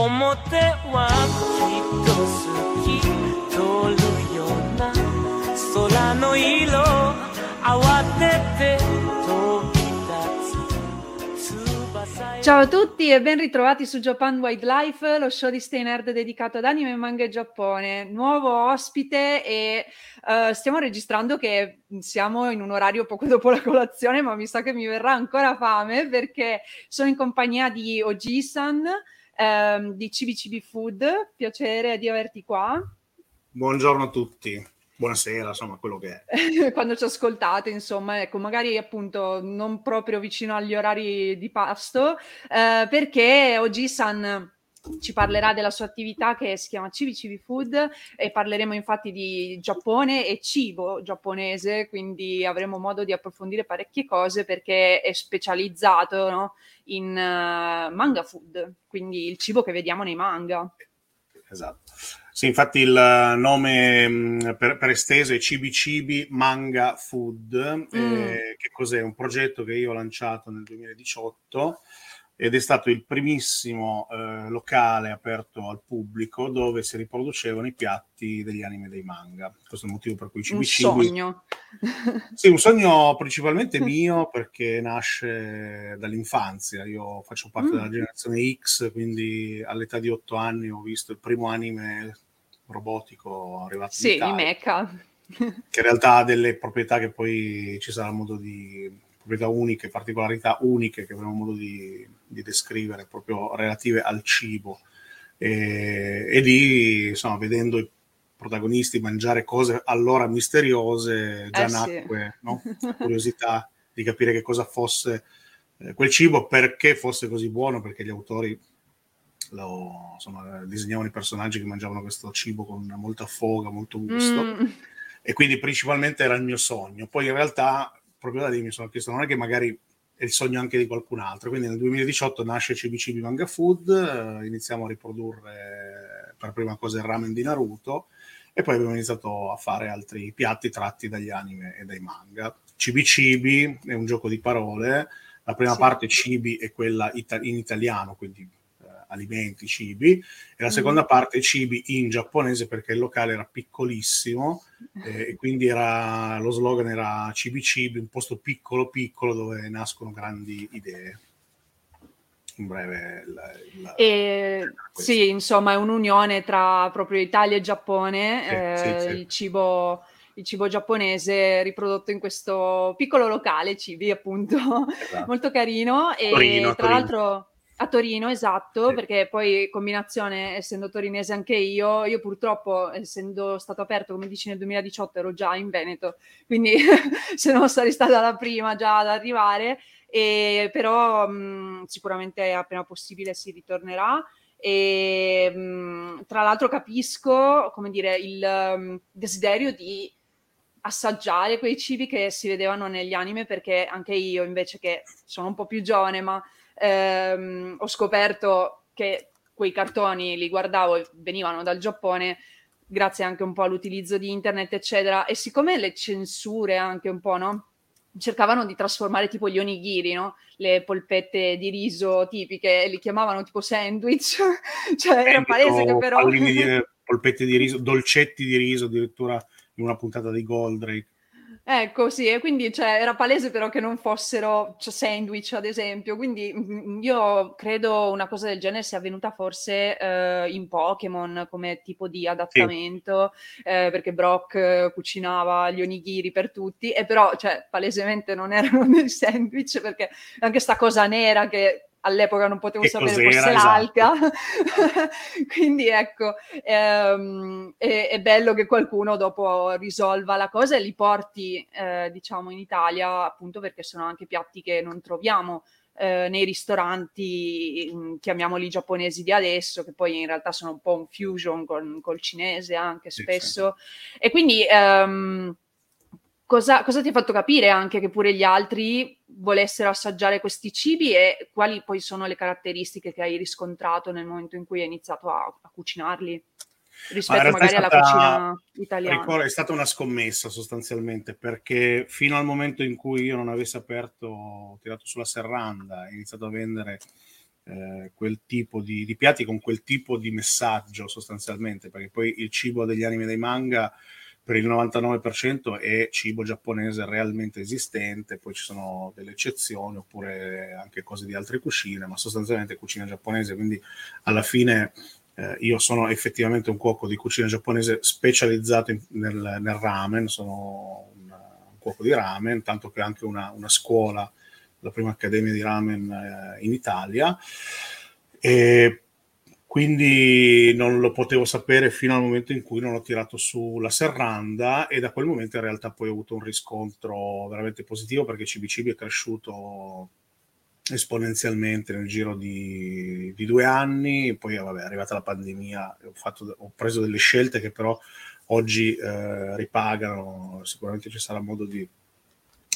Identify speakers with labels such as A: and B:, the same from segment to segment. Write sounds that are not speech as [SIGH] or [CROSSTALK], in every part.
A: 表はきっと好き通るような空の色慌てて飛び立つ翼
B: Ciao a tutti e ben ritrovati su Japan Wildlife, lo show di Stay Nerd dedicato ad anime, manga e Giappone. Nuovo ospite e eh, stiamo registrando che siamo in un orario poco dopo la colazione, ma mi sa che mi verrà ancora fame perché sono in compagnia di Oji-san ehm, di CBCB Food. Piacere di averti qua.
C: Buongiorno a tutti, buonasera, insomma, quello che è. [LAUGHS]
B: Quando ci ascoltate, insomma, ecco, magari appunto non proprio vicino agli orari di pasto, eh, perché oggi San ci parlerà della sua attività che si chiama CBCB Food e parleremo infatti di Giappone e cibo giapponese, quindi avremo modo di approfondire parecchie cose perché è specializzato no, in uh, manga food, quindi il cibo che vediamo nei manga.
C: Esatto. Sì, infatti il nome per, per esteso è CBCB Manga Food, mm. eh, che cos'è? Un progetto che io ho lanciato nel 2018 ed è stato il primissimo eh, locale aperto al pubblico dove si riproducevano i piatti degli anime dei manga. Questo è il motivo per cui ci
B: Un sogno. [LAUGHS]
C: Sì, un sogno principalmente mio perché nasce dall'infanzia. Io faccio parte mm. della generazione X, quindi all'età di otto anni ho visto il primo anime robotico arrivato
B: sì,
C: in Italia.
B: Sì, Mecha.
C: che in realtà ha delle proprietà che poi ci sarà modo di proprietà uniche, particolarità uniche che avremo modo di, di descrivere proprio relative al cibo. E, e lì, insomma, vedendo i protagonisti mangiare cose allora misteriose, già
B: Eh, sì.
C: nacque no? la curiosità [LAUGHS] di capire che cosa fosse eh, quel cibo, perché fosse così buono, perché gli autori lo, insomma, disegnavano i personaggi che mangiavano questo cibo con molta foga, molto gusto.
B: Mm.
C: E quindi principalmente era il mio sogno. Poi in realtà, proprio da lì mi sono chiesto, non è che magari è il sogno anche di qualcun altro. Quindi nel 2018 nasce CBCB Manga Food, eh, iniziamo a riprodurre per prima cosa il ramen di Naruto e poi abbiamo iniziato a fare altri piatti tratti dagli anime e dai manga. CBCB è un gioco di parole, la prima
B: Sì.
C: parte cibi è quella ita- in italiano, quindi alimenti, cibi, e la
B: Mhm.
C: seconda parte cibi in giapponese perché il locale era piccolissimo eh, e quindi era, lo slogan era cibi cibi, un posto piccolo piccolo dove nascono grandi idee. In breve, il- il-
B: E, sì, insomma, è un'unione tra proprio Italia e Giappone,
C: Sì,
B: eh,
C: sì, sì.
B: il cibo, il cibo giapponese riprodotto in questo piccolo locale, cibi appunto,
C: Esatto. [LAUGHS]
B: molto carino. E
C: Torino,
B: tra
C: Torino.
B: l'altro a Torino, esatto,
C: Sì.
B: perché poi combinazione, essendo torinese anche io, io purtroppo, essendo stato aperto, come dici, nel 2018, ero già in Veneto, quindi [LAUGHS] se non sarei stata la prima già ad arrivare, e però mh, sicuramente appena possibile si ritornerà. E mh, tra l'altro capisco, come dire, il um, desiderio di assaggiare quei cibi che si vedevano negli anime, perché anche io, invece che sono un po' più giovane, ma ehm, ho scoperto che quei cartoni li guardavo e venivano dal Giappone grazie anche un po' all'utilizzo di internet, eccetera. E siccome le censure anche un po', no? Cercavano di trasformare tipo gli onigiri, no? Le polpette di riso tipiche, li chiamavano tipo sandwich. [LAUGHS] cioè, era palese che però...
C: di polpette di riso, dolcetti di riso, addirittura in una puntata di Goldrake.
B: Ecco, sì, e quindi cioè, era palese però che non fossero cioè, sandwich, ad esempio. Quindi mh, io credo una cosa del genere sia avvenuta forse eh, in Pokémon come tipo di adattamento, sì. eh, perché Brock eh, cucinava gli onigiri per tutti, e però cioè, palesemente non erano [LAUGHS] dei sandwich, perché anche sta cosa nera che all'epoca non potevo che sapere fosse esatto. l'alca. [LAUGHS] Quindi ecco, ehm, è, è, bello che qualcuno dopo risolva la cosa e li porti, eh, diciamo, in Italia, appunto perché sono anche piatti che non troviamo eh, nei ristoranti, mm, chiamiamoli giapponesi di adesso, che poi in realtà sono un po' un fusion con, col cinese anche spesso. Sì, sì. E quindi... Ehm, cosa, cosa, ti ha fatto capire anche che pure gli altri volessero assaggiare questi cibi e quali poi sono le caratteristiche che hai riscontrato nel momento in cui hai iniziato a, a cucinarli? rispetto magari stata, alla cucina italiana.
C: Ricordo, è stata una scommessa sostanzialmente perché fino al momento in cui io non avessi aperto, tirato sulla serranda e iniziato a vendere eh, quel tipo di, di, piatti con quel tipo di messaggio sostanzialmente, perché poi il cibo degli anime dei manga per il 99% è cibo giapponese realmente esistente, poi ci sono delle eccezioni oppure anche cose di altre cucine, ma sostanzialmente cucina giapponese, quindi alla fine eh, io sono effettivamente un cuoco di cucina giapponese specializzato in, nel, nel, ramen, sono un, un, cuoco di ramen, tanto che anche una, una scuola, la prima accademia di ramen eh, in Italia. E quindi non lo potevo sapere fino al momento in cui non ho tirato su la serranda e da quel momento in realtà poi ho avuto un riscontro veramente positivo perché CBCB è cresciuto esponenzialmente nel giro di, di due anni, poi vabbè, è arrivata la pandemia, ho, fatto, ho preso delle scelte che però oggi eh, ripagano, sicuramente ci sarà modo di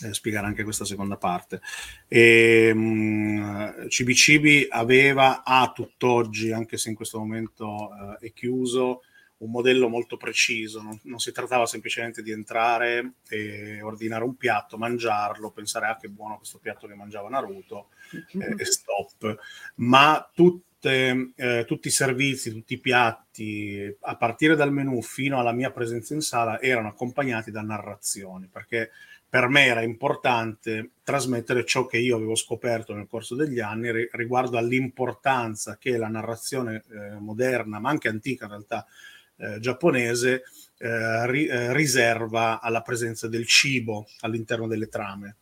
C: eh, spiegare anche questa seconda parte. E, mh, Cibi aveva, a tutt'oggi, anche se in questo momento eh, è chiuso, un modello molto preciso, non, non, si trattava semplicemente di entrare e ordinare un piatto, mangiarlo, pensare ah che buono questo piatto che mangiava Naruto eh, e stop, ma tutte, eh, tutti i servizi, tutti i piatti, a partire dal menù fino alla mia presenza in sala, erano accompagnati da narrazioni, perché per me era importante trasmettere ciò che io avevo scoperto nel corso degli anni riguardo all'importanza che la narrazione eh, moderna, ma anche antica in realtà, eh, giapponese, eh, ri- eh, riserva alla presenza del cibo all'interno delle trame.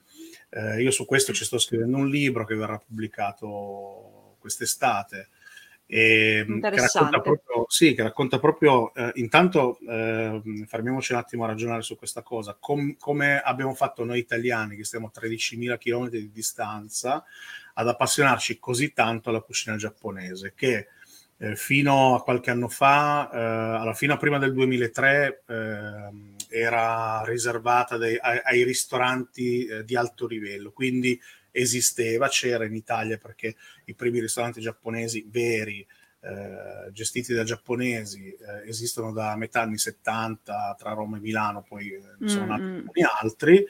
C: Eh, io su questo ci sto scrivendo un libro che verrà pubblicato quest'estate e, ehm, che racconta proprio, sì, che racconta proprio eh, intanto eh, fermiamoci un attimo a ragionare su questa cosa, Com- come abbiamo fatto noi italiani che stiamo a 13.000 km di distanza ad appassionarci così tanto alla cucina giapponese che eh, fino a qualche anno fa, eh, alla fine prima del 2003, ehm, era riservata dei, ai, ai, ristoranti eh, di alto livello, quindi esisteva, c'era in Italia perché i primi ristoranti giapponesi veri, eh, gestiti da giapponesi, eh, esistono da metà anni 70 tra Roma e Milano, poi ne sono nati mm-hmm. alcuni altri,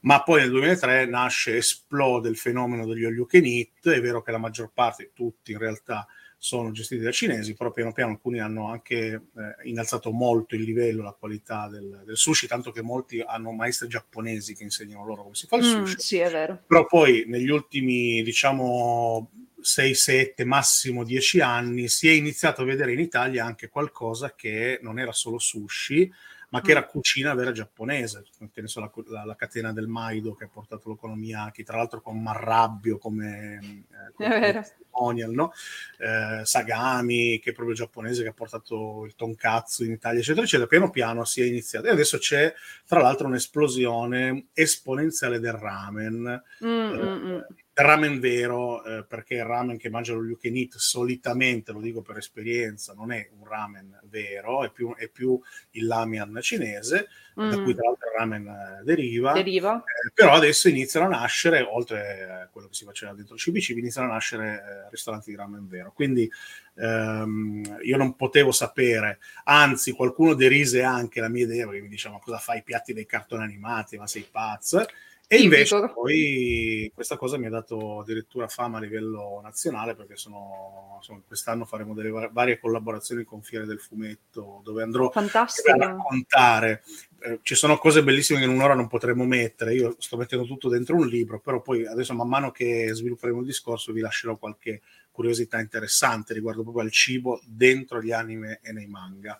C: ma poi nel 2003 nasce, esplode il fenomeno degli all you can eat, è vero che la maggior parte, tutti in realtà, sono gestiti da cinesi, però piano piano alcuni hanno anche eh, innalzato molto il livello, la qualità del, del, sushi, tanto che molti hanno maestri giapponesi che insegnano loro come si fa il mm, sushi.
B: sì, è vero.
C: Però poi negli ultimi, diciamo, 6, 7, massimo 10 anni si è iniziato a vedere in Italia anche qualcosa che non era solo sushi, ma che era mm. cucina vera giapponese, che ne so, la, la, la, catena del Maido che ha portato l'okonomiyaki, tra l'altro con Marrabbio come, eh, come testimonial, no? eh, Sagami, che è proprio giapponese, che ha portato il tonkatsu in Italia, eccetera, eccetera, piano piano si è iniziato. E adesso c'è, tra l'altro, un'esplosione esponenziale del ramen. Mm, eh, mm, mm ramen vero, eh, perché il ramen che mangia lo you can eat solitamente, lo dico per esperienza, non è un ramen vero, è più, è più il lamian cinese, mm. da cui tra l'altro il ramen eh, deriva.
B: deriva.
C: Eh, però adesso iniziano a nascere, oltre a quello che si faceva dentro il CBC, iniziano a nascere eh, ristoranti di ramen vero. Quindi ehm, io non potevo sapere, anzi qualcuno derise anche la mia idea, perché mi diceva ma cosa fai i piatti dei cartoni animati, ma sei pazzo? E invece poi questa cosa mi ha dato addirittura fama a livello nazionale perché sono, insomma, quest'anno faremo delle varie collaborazioni con Fiere del Fumetto dove andrò
B: Fantastico.
C: a raccontare. Eh, ci sono cose bellissime che in un'ora non potremo mettere, io sto mettendo tutto dentro un libro, però poi adesso man mano che svilupperemo il discorso vi lascerò qualche curiosità interessante riguardo proprio al cibo dentro gli anime e nei manga.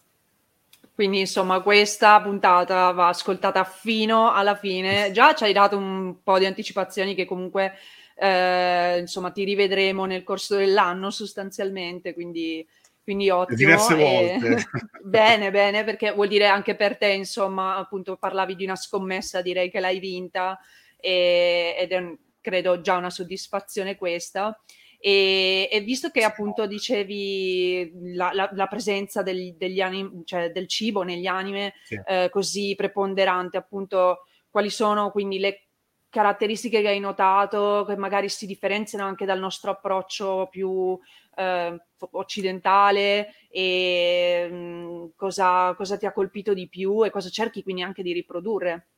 B: Quindi insomma questa puntata va ascoltata fino alla fine. Già ci hai dato un po' di anticipazioni che comunque eh, insomma ti rivedremo nel corso dell'anno sostanzialmente, quindi, quindi ottimo.
C: Diverse volte. E... [LAUGHS]
B: bene, bene, perché vuol dire anche per te insomma appunto parlavi di una scommessa, direi che l'hai vinta e, ed è credo già una soddisfazione questa. E, e, visto che appunto dicevi la, la, la presenza del, degli anim, cioè del cibo negli anime sì. eh, così preponderante, appunto quali sono quindi le caratteristiche che hai notato che magari si differenziano anche dal nostro approccio più eh, occidentale e mh, mm, cosa, cosa ti ha colpito di più e cosa cerchi quindi anche di riprodurre?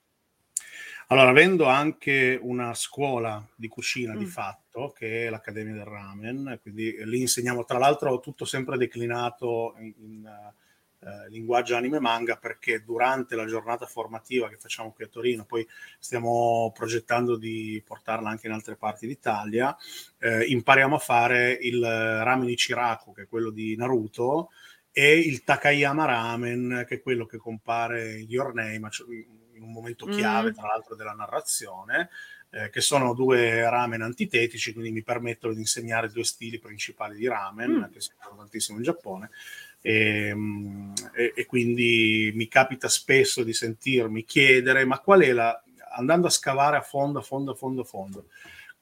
C: Allora, avendo anche una scuola di cucina mm. di fatto, che è l'Accademia del Ramen, quindi lì insegniamo tra l'altro tutto sempre declinato in, in uh, linguaggio anime manga, perché durante la giornata formativa che facciamo qui a Torino, poi stiamo progettando di portarla anche in altre parti d'Italia, eh, impariamo a fare il ramen Ichiraku, che è quello di Naruto, e il Takayama Ramen, che è quello che compare in Your Name, cioè in un momento chiave, mm. tra l'altro, della narrazione, eh, che sono due ramen antitetici, quindi mi permettono di insegnare due stili principali di ramen, mm. che si usano tantissimo in Giappone. E, mm, e, e, quindi mi capita spesso di sentirmi chiedere ma qual è la andando a scavare a fondo a fondo a fondo a fondo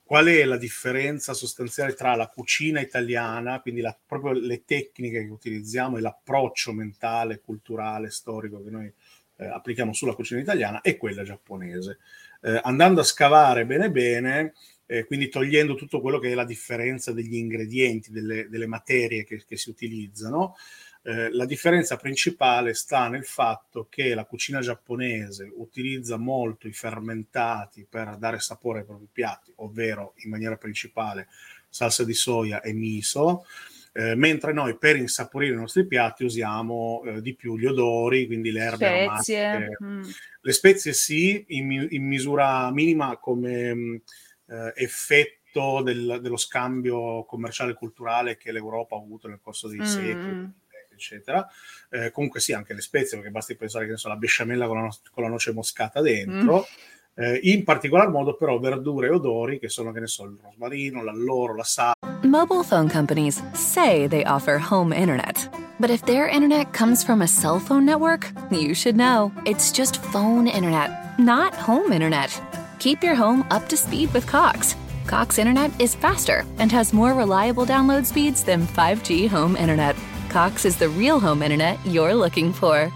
C: qual è la differenza sostanziale tra la cucina italiana quindi la, proprio le tecniche che utilizziamo e l'approccio mentale culturale storico che noi eh, applichiamo sulla cucina italiana e quella giapponese. Eh, andando a scavare bene bene, eh, quindi togliendo tutto quello che è la differenza degli ingredienti, delle, delle materie che, che, si utilizzano, eh, la differenza principale sta nel fatto che la cucina giapponese utilizza molto i fermentati per dare sapore ai propri piatti, ovvero in maniera principale salsa di soia e miso, eh, mentre noi per insaporire i nostri piatti usiamo eh, di più gli odori, quindi le erbe spezie. aromatiche. Mm. Le spezie sì, in, in misura minima come mh, mm, eh, effetto del, dello scambio commerciale e culturale che l'Europa ha avuto nel corso dei mm. secoli eccetera. Eh, comunque sì, anche le spezie, perché basti pensare che so, la besciamella con la, no- con la, noce moscata dentro. Mm. Eh, in particolar modo però verdure e odori che sono, che ne so, il rosmarino, l'alloro, la sale.
D: Mobile phone companies say they offer home internet. But if their internet comes from a cell phone network, you should know. It's just phone internet, not home internet. Keep your home up to speed with Cox. Cox internet is faster and has more reliable download speeds than 5G home internet. Cox is the real home internet you're looking for.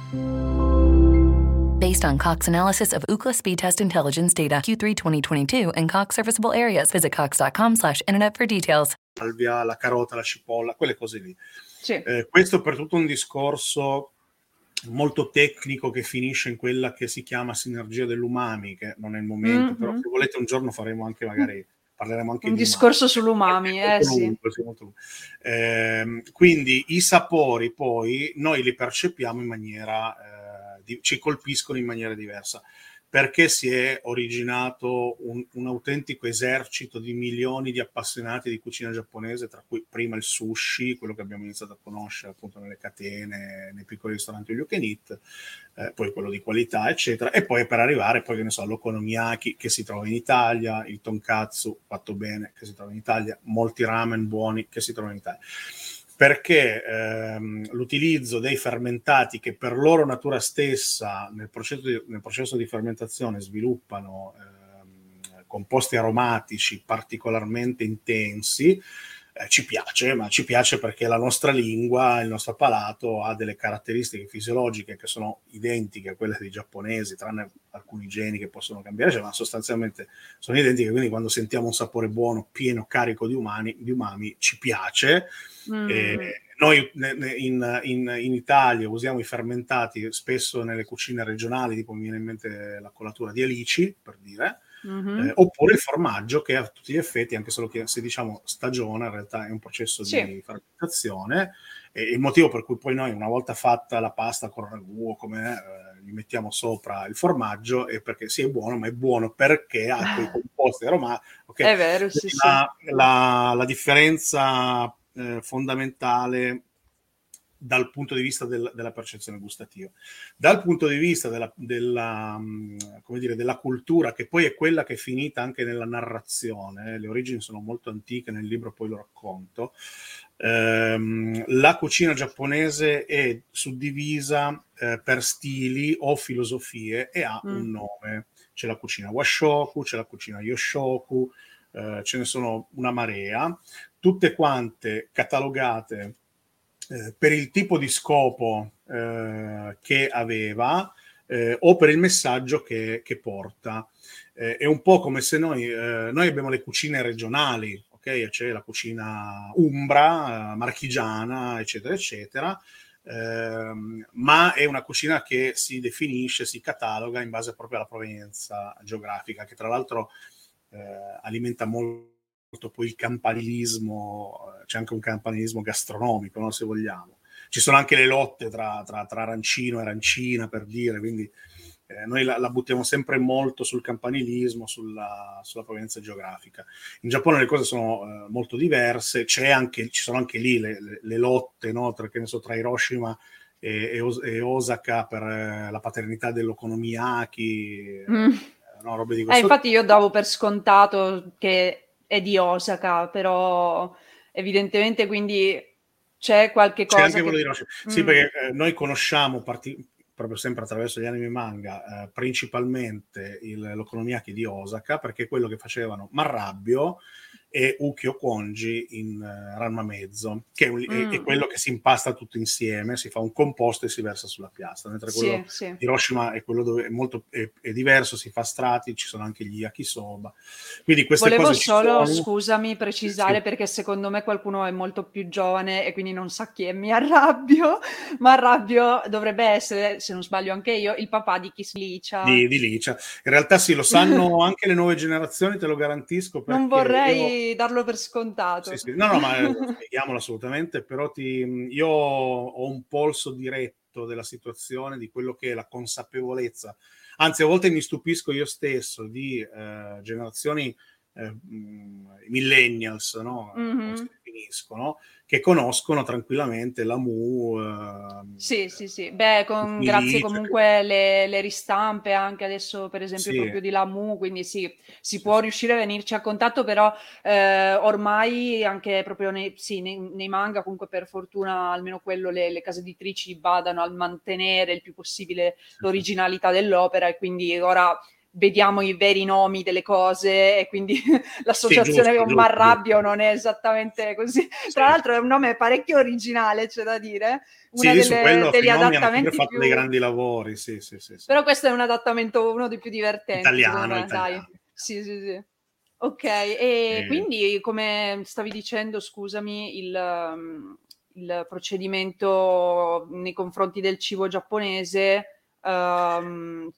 D: Based on Cox analysis of Ookla speed test intelligence data Q3 2022 and Cox serviceable areas, visit cox.com/internet for details.
C: salvia, la carota, la cipolla, quelle cose lì. Sì. Eh, questo per tutto un discorso molto tecnico che finisce in quella che si chiama sinergia dell'umami, che non è il momento, mm-hmm. però se volete un giorno faremo anche magari parleremo anche
B: un
C: di
B: discorso umami. sull'umami, eh, lungo, sì.
C: eh, quindi i sapori poi noi li percepiamo in maniera eh, di, ci colpiscono in maniera diversa. Perché si è originato un, un, autentico esercito di milioni di appassionati di cucina giapponese, tra cui prima il sushi, quello che abbiamo iniziato a conoscere appunto nelle catene, nei piccoli ristoranti all you eh, poi quello di qualità, eccetera, e poi per arrivare poi che ne so, all'okonomiyaki che si trova in Italia, il tonkatsu fatto bene che si trova in Italia, molti ramen buoni che si trovano in Italia perché ehm, l'utilizzo dei fermentati che per loro natura stessa nel processo di, nel processo di fermentazione sviluppano ehm, composti aromatici particolarmente intensi, eh, ci piace, ma ci piace perché la nostra lingua, il nostro palato ha delle caratteristiche fisiologiche che sono identiche a quelle dei giapponesi, tranne alcuni geni che possono cambiare, cioè, ma sostanzialmente sono identiche, quindi quando sentiamo un sapore buono, pieno, carico di, umani, di umami, ci piace. Mm. Eh, noi in, in, in, Italia usiamo i fermentati spesso nelle cucine regionali, tipo mi viene in mente la colatura di alici, per dire, mm-hmm. eh, oppure il formaggio che a tutti gli effetti, anche solo che se diciamo stagione, in realtà è un processo sì. di fermentazione e il motivo per cui poi noi una volta fatta la pasta con ragù o come eh, gli mettiamo sopra il formaggio è perché sì è buono, ma è buono perché ha [LAUGHS] quei composti aromatici. Okay?
B: È vero, sì,
C: la, sì. La, la differenza eh, fondamentale dal punto di vista del, della percezione gustativa. Dal punto di vista della, della, mm, dire, della, cultura, che poi è quella che è finita anche nella narrazione, eh, le origini sono molto antiche, nel libro poi lo racconto, ehm, la cucina giapponese è suddivisa eh, per stili o filosofie e ha mm. un nome. C'è la cucina washoku, c'è la cucina yoshoku, eh, ce ne sono una marea, tutte quante catalogate eh, per il tipo di scopo eh, che aveva eh, o per il messaggio che, che porta. Eh, è un po' come se noi, eh, noi abbiamo le cucine regionali, ok? C'è la cucina umbra, marchigiana, eccetera, eccetera. Ehm, ma è una cucina che si definisce, si cataloga in base proprio alla provenienza geografica, che tra l'altro alimenta molto molto poi il campanilismo, c'è anche un campanilismo gastronomico, no? se vogliamo. Ci sono anche le lotte tra, tra, tra arancino e arancina, per dire, quindi eh, noi la, la, buttiamo sempre molto sul campanilismo, sulla, sulla, provenienza geografica. In Giappone le cose sono eh, molto diverse, anche, ci sono anche lì le, le, le lotte no? tra, so, tra, Hiroshima e, e, Osaka per eh, la paternità dell'okonomiyaki, mm. no, robe di
B: questo eh, Infatti io davo per scontato che è di Osaka, però evidentemente quindi c'è qualche cosa.
C: C'è anche che... quello di Hiroshima. Sì, mm. perché eh, noi conosciamo parti... proprio sempre attraverso gli anime manga, eh, principalmente il, l'Okonomiyaki di Osaka, perché è quello che facevano Marrabbio e Ukyo Konji in uh, Ranma Mezzo, che è, un, mm. è, è, quello che si impasta tutto insieme, si fa un composto e si versa sulla piastra, mentre quello sì, sì. Hiroshima è quello dove è molto è, è, diverso, si fa strati, ci sono anche gli yakisoba. Quindi queste
B: Volevo
C: cose
B: solo, scusami, precisare sì. perché secondo me qualcuno è molto più giovane e quindi non sa chi è mi arrabbio, ma arrabbio dovrebbe essere, se non sbaglio anche io, il papà di Kiss Licia.
C: Di, di Licia. In realtà sì, lo sanno [LAUGHS] anche le nuove generazioni, te lo garantisco.
B: Non vorrei... Io darlo per scontato.
C: Sì, sì. No, no, ma eh, [LAUGHS] spieghiamolo assolutamente, però ti, io ho un polso diretto della situazione, di quello che è la consapevolezza. Anzi, a volte mi stupisco io stesso di eh, generazioni eh, millennials, no? Mm-hmm. si definiscono, che conoscono tranquillamente la Mu.
B: Eh, sì, sì, sì. Beh, con, grazie comunque alle le ristampe anche adesso, per esempio, sì. proprio di la Mu, quindi sì, si sì, può sì. riuscire a venirci a contatto, però eh, ormai anche proprio nei, nei, nei, manga, comunque per fortuna almeno quello le, le, case editrici badano al mantenere il più possibile l'originalità dell'opera e quindi ora vediamo i veri nomi delle cose e quindi [LAUGHS] l'associazione sì, con Marrabbio non è esattamente così. Sì. Tra l'altro è un nome parecchio originale, c'è da dire.
C: Una sì, delle, degli adattamenti hanno fatto più... dei grandi lavori, sì, sì, sì,
B: Però questo è un adattamento uno dei più divertenti.
C: Italiano, me, italiano.
B: Dai. Sì, sì, sì. Ok, e, e, quindi come stavi dicendo, scusami, il, um, il procedimento nei confronti del cibo giapponese um,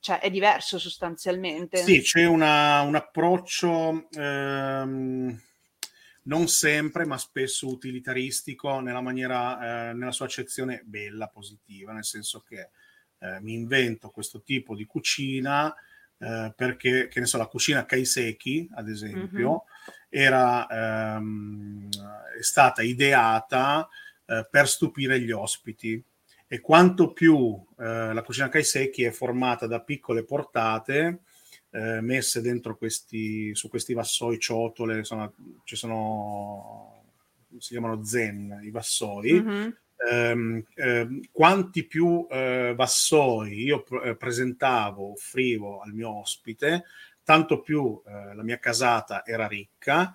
B: cioè, è diverso sostanzialmente.
C: Sì, c'è una, un approccio ehm, non sempre, ma spesso utilitaristico nella, maniera, eh, nella sua accezione bella, positiva, nel senso che eh, mi invento questo tipo di cucina eh, perché, che ne so, la cucina Kaiseki, ad esempio, mm-hmm. era, ehm, è stata ideata eh, per stupire gli ospiti e quanto più eh, la cucina kaiseki è formata da piccole portate eh, messe dentro questi, su questi vassoi ciotole, sono, ci sono, si chiamano zen i vassoi, mm-hmm. ehm, eh, quanti più eh, vassoi io pr- eh, presentavo, offrivo al mio ospite, tanto più eh, la mia casata era ricca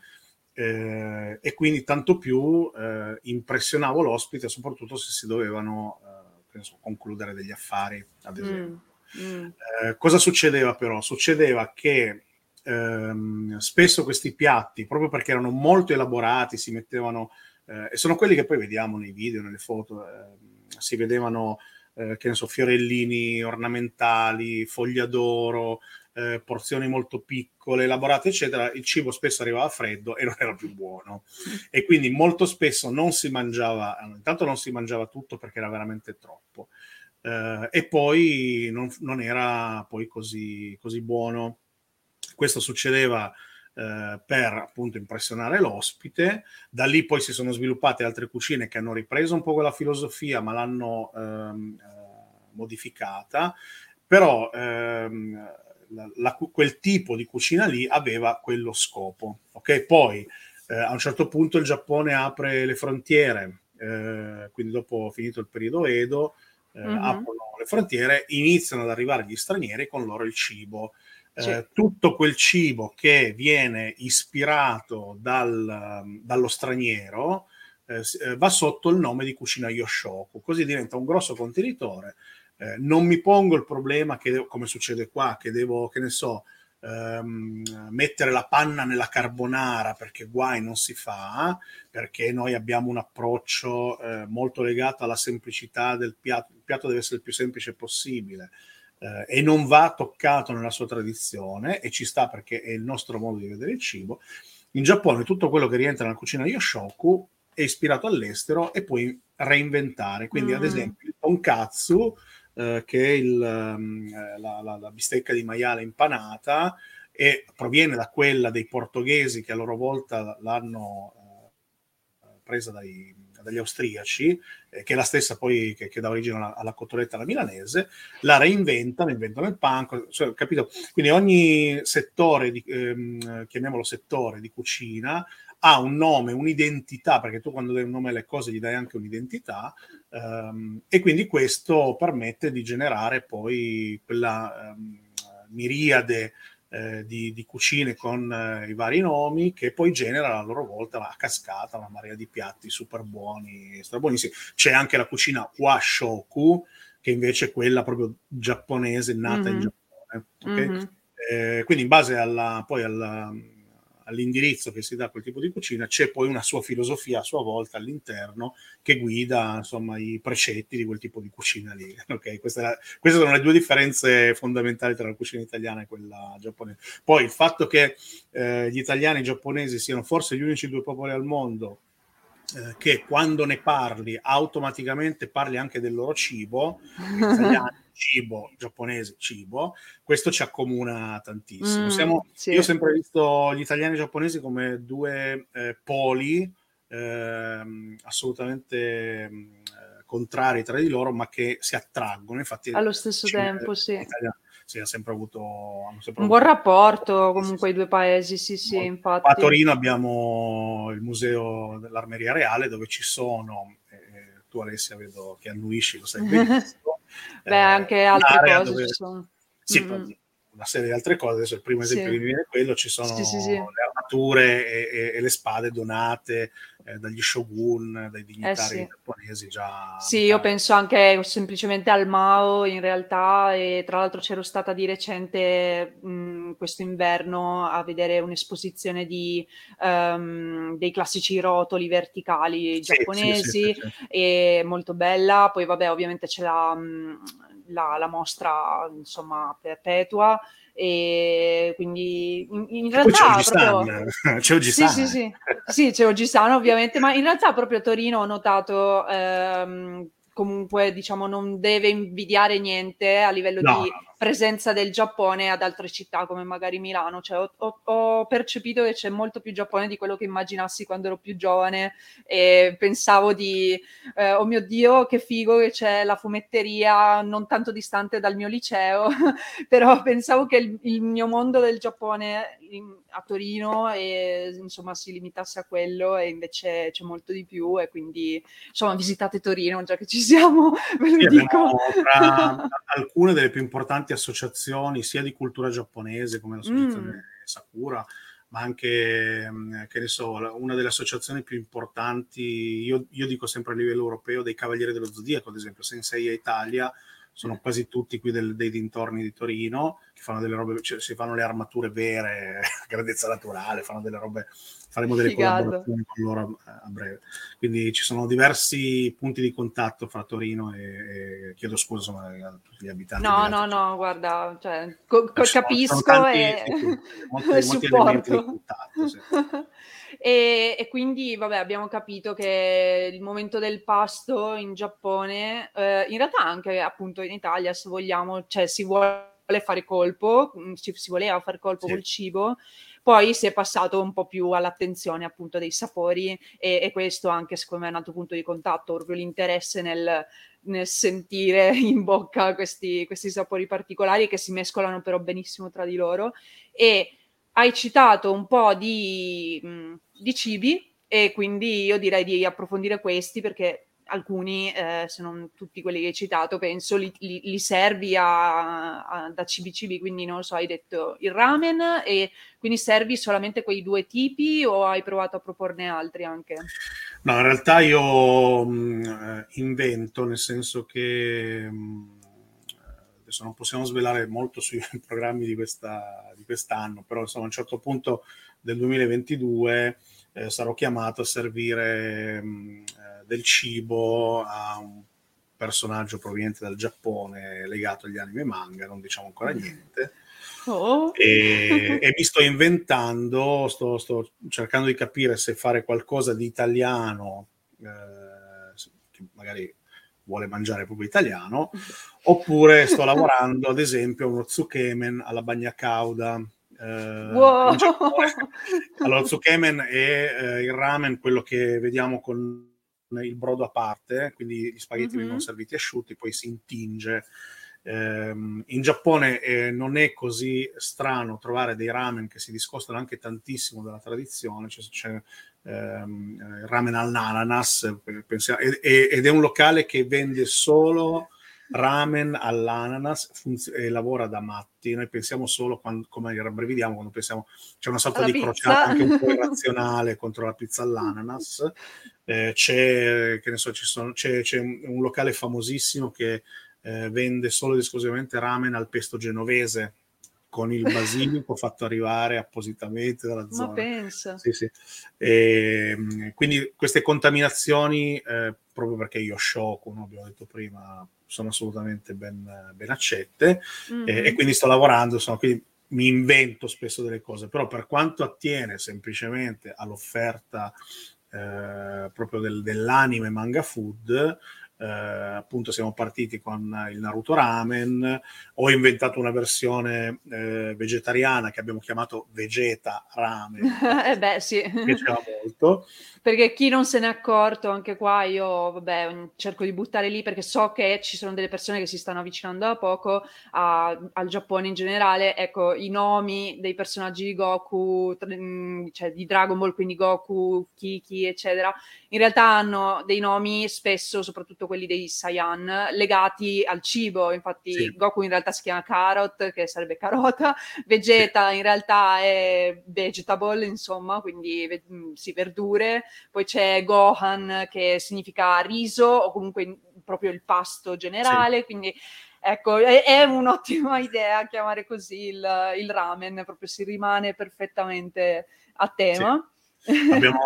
C: eh, e quindi tanto più impressionavo l'ospite, soprattutto se si dovevano so, concludere degli affari, ad esempio. Mm, mm. Eh, cosa succedeva però? Succedeva che ehm, spesso questi piatti, proprio perché erano molto elaborati, si mettevano, eh, e sono quelli che poi vediamo nei video, nelle foto, eh, si vedevano eh, che ne so, fiorellini ornamentali, foglia d'oro, eh, porzioni molto piccole, elaborate, eccetera, il cibo spesso arrivava freddo e non era più buono. E quindi molto spesso non si mangiava, intanto non si mangiava tutto perché era veramente troppo. Eh, e poi non, non, era poi così, così buono. Questo succedeva eh, per appunto impressionare l'ospite. Da lì poi si sono sviluppate altre cucine che hanno ripreso un po' quella filosofia, ma l'hanno ehm, eh, modificata. Però ehm, la, la, quel tipo di cucina lì aveva quello scopo. Ok, poi eh, a un certo punto il Giappone apre le frontiere, eh, quindi dopo finito il periodo Edo, eh, mm-hmm. aprono le frontiere, iniziano ad arrivare gli stranieri con loro il cibo. Eh, tutto quel cibo che viene ispirato dal, dallo straniero eh, eh, va sotto il nome di cucina Yoshoku, così diventa un grosso contenitore. Eh, non mi pongo il problema che, come succede qua, che devo, che ne so, ehm, mettere la panna nella carbonara perché guai non si fa, perché noi abbiamo un approccio eh, molto legato alla semplicità del piatto, il piatto deve essere il più semplice possibile. Eh, e non va toccato nella sua tradizione e ci sta perché è il nostro modo di vedere il cibo. In Giappone tutto quello che rientra nella cucina Yoshoku è ispirato all'estero e puoi reinventare. Quindi, mm. ad esempio, il tonkatsu eh, che è il, ehm, eh, la, la, la, bistecca di maiale impanata e proviene da quella dei portoghesi che a loro volta l'hanno eh, presa dai, dagli austriaci, eh, che è la stessa poi che, che dà origine alla, alla cotoletta alla milanese, la reinventano, inventano il pan, cioè, capito? Quindi ogni settore, di, ehm, chiamiamolo settore di cucina, ha un nome, un'identità, perché tu quando dai un nome alle cose gli dai anche un'identità, ehm, e quindi questo permette di generare poi quella ehm, miriade eh, di, di, cucine con eh, i vari nomi che poi genera a loro volta a cascata una marea di piatti super buoni, buonissimi. C'è anche la cucina Washoku, che invece è quella proprio giapponese, nata mm-hmm. in Giappone. Okay? Mm-hmm. Eh, quindi in base alla, poi alla all'indirizzo che si dà a quel tipo di cucina, c'è poi una sua filosofia a sua volta all'interno che guida insomma i precetti di quel tipo di cucina lì. [LAUGHS] Okay? Queste, la, queste sono le due differenze fondamentali tra la cucina italiana e quella giapponese. Poi il fatto che eh, gli italiani e i giapponesi siano forse gli unici due popoli al mondo eh, che quando ne parli automaticamente parli anche del loro cibo, [LAUGHS] italiani cibo, giapponese cibo, questo ci accomuna tantissimo. Mm, Siamo, sì. Io ho sempre visto gli italiani e i giapponesi come due eh, poli eh, assolutamente mm, eh, contrari tra di loro, ma che si attraggono. Infatti,
B: allo stesso tempo, sì. Italiani,
C: sì, ha sempre avuto sempre
B: un buon rapporto comunque i due paesi, sì, sì, infatti.
C: A Torino abbiamo il museo dell'Armeria Reale dove ci sono, eh, tu Alessia vedo che annuisci, lo sai benissimo. [LAUGHS]
B: Beh, eh, anche altre cose dove... ci sono.
C: Sì, mm-hmm una serie di altre cose. Adesso il primo esempio sì. che mi viene è quello: ci sono sì, sì, le armature e, e, e, le spade donate eh, dagli shogun, dai dignitari eh giapponesi. Già
B: sì, io penso anche semplicemente al Mao in realtà. E tra l'altro c'ero stata di recente mh, questo inverno a vedere un'esposizione di, um, dei classici rotoli verticali giapponesi, e molto bella. Poi, vabbè, ovviamente c'è la. La, la mostra insomma perpetua e quindi in, in realtà [LAUGHS]
C: c'è proprio... c'è
B: Sì, sì, sì. sì, c'è Ogistan ovviamente, ma in realtà proprio a Torino ho notato ehm, comunque diciamo non deve invidiare niente a livello no, di presenza del Giappone ad altre città come magari Milano. Cioè, ho, ho, ho, percepito che c'è molto più Giappone di quello che immaginassi quando ero più giovane e pensavo di, eh, oh mio Dio, che figo che c'è la fumetteria non tanto distante dal mio liceo, [LAUGHS] però pensavo che il, il mio mondo del Giappone in, a Torino e, insomma si limitasse a quello e invece c'è molto di più e quindi insomma visitate Torino già che ci siamo, [LAUGHS] ve lo sì, dico.
C: Tra [LAUGHS] alcune delle più importanti associazioni sia di cultura giapponese come l'associazione mm. Sakura, ma anche, mm, che ne so, una delle associazioni più importanti, io, io, dico sempre a livello europeo, dei Cavalieri dello Zodiaco, ad esempio, Sensei Italia, sono quasi tutti qui del, dei dintorni di Torino, che fanno delle robe, cioè, si fanno le armature vere [LAUGHS] grandezza naturale, fanno delle robe, faremo delle
B: Figato.
C: collaborazioni con loro a, a breve. Quindi ci sono diversi punti di contatto fra Torino e, e chiedo scusa insomma, a tutti gli abitanti.
B: No, no, no, guarda, cioè, co- co-
C: sono-
B: capisco
C: tanti-
B: e
C: sì, [LAUGHS] molti- molti elementi di contatto, sì. [LAUGHS]
B: e, e quindi, vabbè, abbiamo capito che il momento del pasto in Giappone, eh, in realtà anche appunto in Italia, se vogliamo, cioè si vuole fare colpo, mm, si, si voleva fare colpo
C: Sì.
B: col cibo, poi si è passato un po' più all'attenzione appunto dei sapori e, e questo anche secondo me è un altro punto di contatto, proprio l'interesse nel, nel sentire [LAUGHS] in bocca questi, questi sapori particolari che si mescolano però benissimo tra di loro e hai citato un po' di, mh, di cibi e quindi io direi di approfondire questi perché alcuni, eh, se non tutti quelli che hai citato, penso li, li- li servi a, a- da cibi, quindi non so, hai detto il ramen e quindi servi solamente quei due tipi o hai provato a proporne altri anche?
C: No, in realtà io mh, invento, nel senso che mh, adesso non possiamo svelare molto sui [LAUGHS] programmi di, questa, di quest'anno, però insomma a un certo punto del 2022 eh, sarò chiamato a servire mh, eh, del cibo a un personaggio proveniente dal Giappone legato agli anime manga, non diciamo ancora niente.
B: Oh.
C: E, [LAUGHS] e mi sto inventando, sto, sto cercando di capire se fare qualcosa di italiano, eh, che magari vuole mangiare proprio italiano, [LAUGHS] oppure sto lavorando ad esempio a uno tsukemen alla bagna cauda. Eh,
B: Wow.
C: Allora, lo tsukemen è eh, il ramen, quello che vediamo con il brodo a parte, quindi gli spaghetti
B: Mhm.
C: vengono serviti asciutti, poi si intinge. Ehm, in Giappone eh, non è così strano trovare dei ramen che si discostano anche tantissimo dalla tradizione, cioè, c'è eh, il ramen all'ananas, eh, pensiamo- ed è un locale che vende solo ramen all'ananas funz- e lavora da matti. Noi pensiamo solo, quando, come rabbrividiamo, quando pensiamo c'è una sorta
B: Alla
C: di
B: pizza.
C: crociata anche un po' irrazionale [LAUGHS] contro la pizza all'ananas. Eh, c'è, che ne so, ci sono- c'è, c'è un, un locale famosissimo che eh, vende solo ed esclusivamente ramen al pesto genovese con il basilico [LAUGHS] fatto arrivare appositamente dalla
B: Ma
C: zona.
B: pensa.
C: Sì, sì. E, mh, quindi queste contaminazioni, eh, proprio perché io shock, come abbiamo detto prima, sono assolutamente ben, ben accette
B: Mhm.
C: e, e quindi sto lavorando, insomma, quindi mi invento spesso delle cose, però per quanto attiene semplicemente all'offerta eh, proprio del- dell'anime manga food, eh, appunto siamo partiti con il Naruto Ramen, ho inventato una versione eh, vegetariana che abbiamo chiamato Vegeta Ramen, [LAUGHS]
B: eh beh, sì.
C: piaceva molto.
B: Perché chi non se n'è accorto, anche qua io, vabbè, cerco di buttare lì perché so che ci sono delle persone che si stanno avvicinando da poco a- al Giappone in generale. Ecco, i nomi dei personaggi di Goku, mm, cioè di Dragon Ball, quindi Goku, Kiki, eccetera, in realtà hanno dei nomi spesso, soprattutto quelli dei Saiyan, legati al cibo. Infatti
C: Sì.
B: Goku in realtà si chiama Carrot, che sarebbe carota, Vegeta in realtà è vegetable, insomma, quindi ve- mh, sì, verdure. Poi c'è Gohan che significa riso o comunque proprio il pasto generale, quindi ecco, è, è un'ottima [LAUGHS] idea chiamare così il, il ramen, proprio si rimane perfettamente a tema.
C: Abbiamo,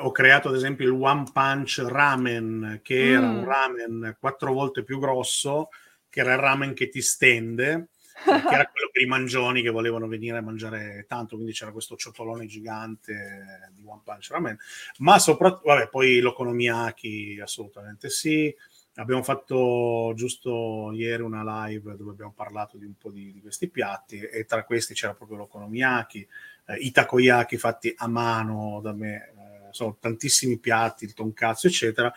C: ho creato ad esempio il One Punch Ramen, che era un
B: Mm.
C: ramen quattro volte più grosso, che era il ramen che ti stende, [LAUGHS] che era quello per i mangioni che volevano venire a mangiare tanto, quindi c'era questo ciotolone gigante di One Punch Ramen, ma soprattutto, vabbè, poi l'okonomiyaki assolutamente sì. Abbiamo fatto giusto ieri una live dove abbiamo parlato di un po' di, di questi piatti e tra questi c'era proprio l'okonomiyaki, eh, i takoyaki fatti a mano da me, eh, sono tantissimi piatti, il tonkatsu, eccetera.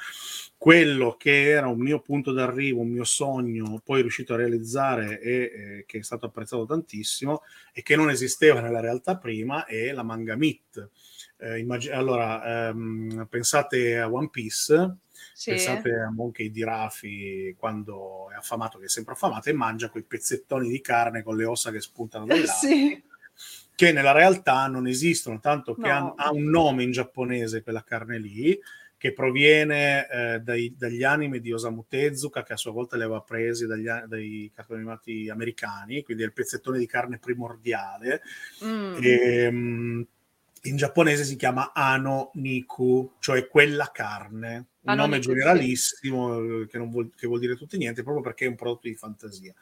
C: Quello che era un mio punto d'arrivo, un mio sogno, poi riuscito a realizzare e eh, che è stato apprezzato tantissimo e che non esisteva nella realtà prima è la manga meat. Eh, immag- allora, ehm, pensate a One Piece,
B: Sì.
C: pensate a Monkey di Rafi quando è affamato, che è sempre affamato, e mangia quei pezzettoni di carne con le ossa che spuntano dai [LAUGHS] lati
B: Sì.
C: Che nella realtà non esistono, tanto che
B: No.
C: ha, ha un nome in giapponese quella carne lì, che proviene eh, dai, dagli anime di Osamu Tezuka, che a sua volta li aveva presi dagli, dai cartoni animati americani, quindi è il pezzettone di carne primordiale. Mm. E, ehm, in giapponese si chiama Ano Niku, cioè quella carne un nome generalissimo che, vuol, che, vuol, dire tutti niente, proprio perché è un prodotto di fantasia.